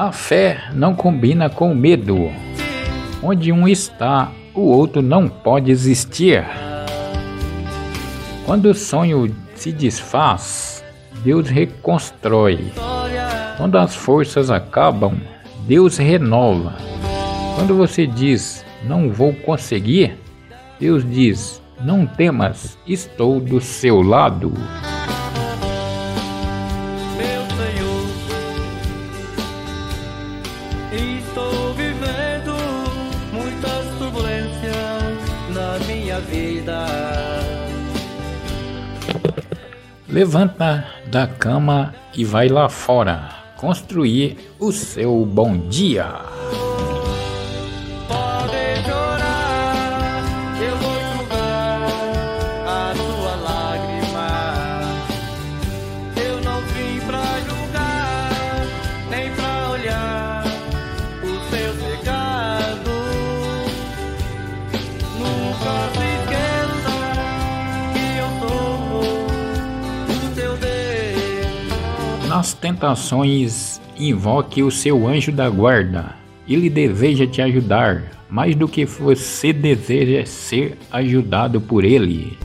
A fé não combina com o medo. Onde um está, o outro não pode existir. Quando o sonho se desfaz, Deus reconstrói. Quando as forças acabam, Deus renova. Quando você diz, não vou conseguir, Deus diz, não temas, estou do seu lado. Vida. Levanta da cama e vai lá fora construir o seu bom dia. Nas tentações, invoque o seu anjo da guarda. Ele deseja te ajudar mais do que você deseja ser ajudado por ele.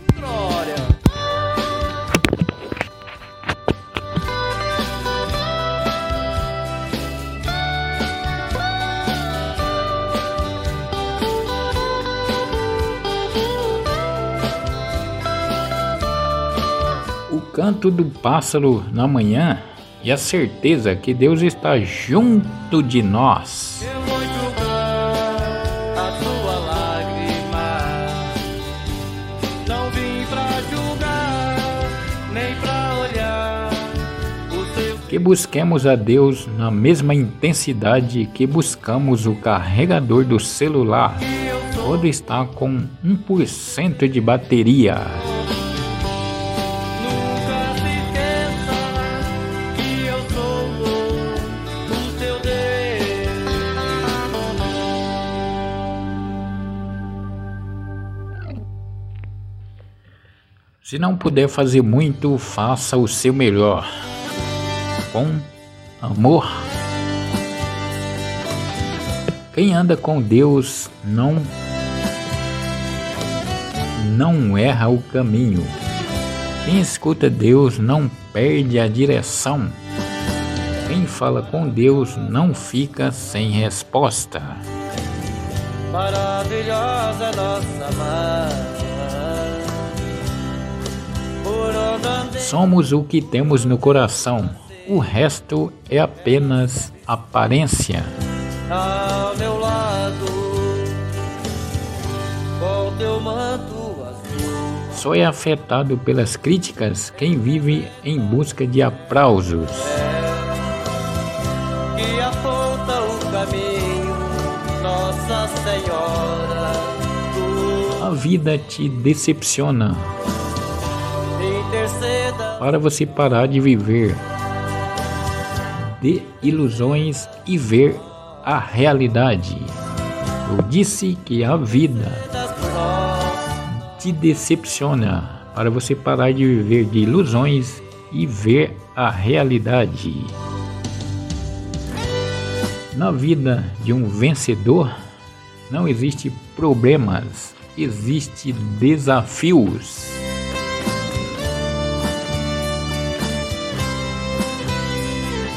O canto do pássaro na manhã e a certeza que Deus está junto de nós. Eu vou enxugar a tua lágrima. Não vim pra julgar, nem pra olhar o seu Que busquemos a Deus na mesma intensidade que buscamos o carregador do celular quando está com 1% de bateria. Se não puder fazer muito, faça o seu melhor. Com amor. Quem anda com Deus não não erra o caminho. Quem escuta Deus não perde a direção. Quem fala com Deus não fica sem resposta. Maravilhosa nossa mãe. Somos o que temos no coração. O resto é apenas aparência. ao meu lado, com teu manto azul. Só é afetado pelas críticas quem vive em busca de aplausos. que aponta o caminho, Nossa Senhora, tu A vida te decepciona para você parar de viver de ilusões e ver a realidade. Eu disse que a vida te decepciona para você parar de viver de ilusões e ver a realidade. Na vida de um vencedor não existe problemas, existe desafios.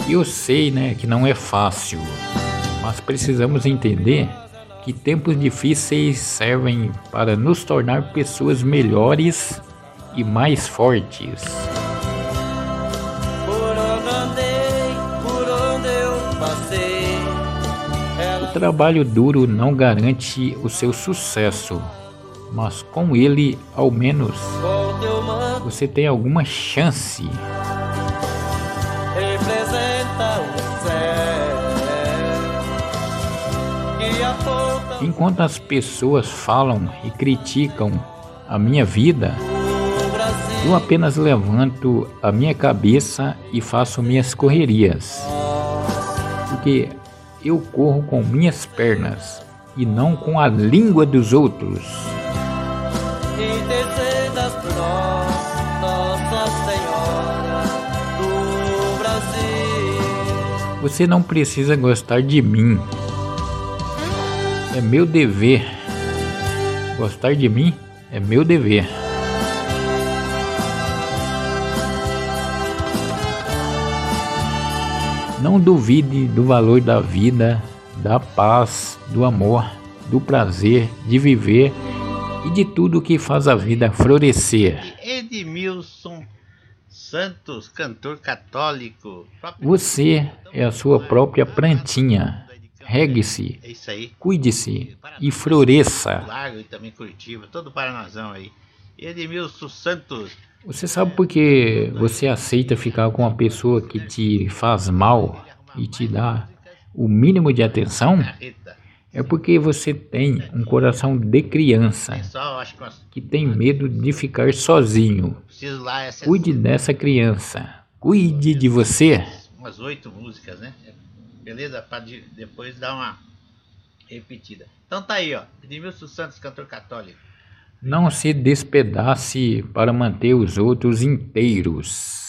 Eu sei, né, que não é fácil, mas precisamos entender que tempos difíceis servem para nos tornar pessoas melhores e mais fortes. O trabalho duro não garante o seu sucesso, mas com ele, ao menos, você tem alguma chance. Enquanto as pessoas falam e criticam a minha vida, eu apenas levanto a minha cabeça e faço minhas correrias. Porque eu corro com minhas pernas e não com a língua dos outros. Você não precisa gostar de mim. É meu dever. Gostar de mim é meu dever. Não duvide do valor da vida, da paz, do amor, do prazer de viver e de tudo que faz a vida florescer. Edmilson Santos, cantor católico. Você é a sua própria plantinha. Regue-se, É cuide-se e floresça. Largo e também Curitiba, todo Paranazão aí. Edmilson Santos. Você sabe por que você aceita ficar com uma pessoa que te faz mal e te dá o mínimo de atenção? Eita, É porque você tem um coração de criança que tem medo de ficar sozinho. Preciso lá essa, Cuide dessa criança. Cuide de você. umas oito músicas, né? Beleza? De- depois dar uma repetida. Então tá aí, ó. Edmilson Santos, cantor católico. Não se despedace para manter os outros inteiros.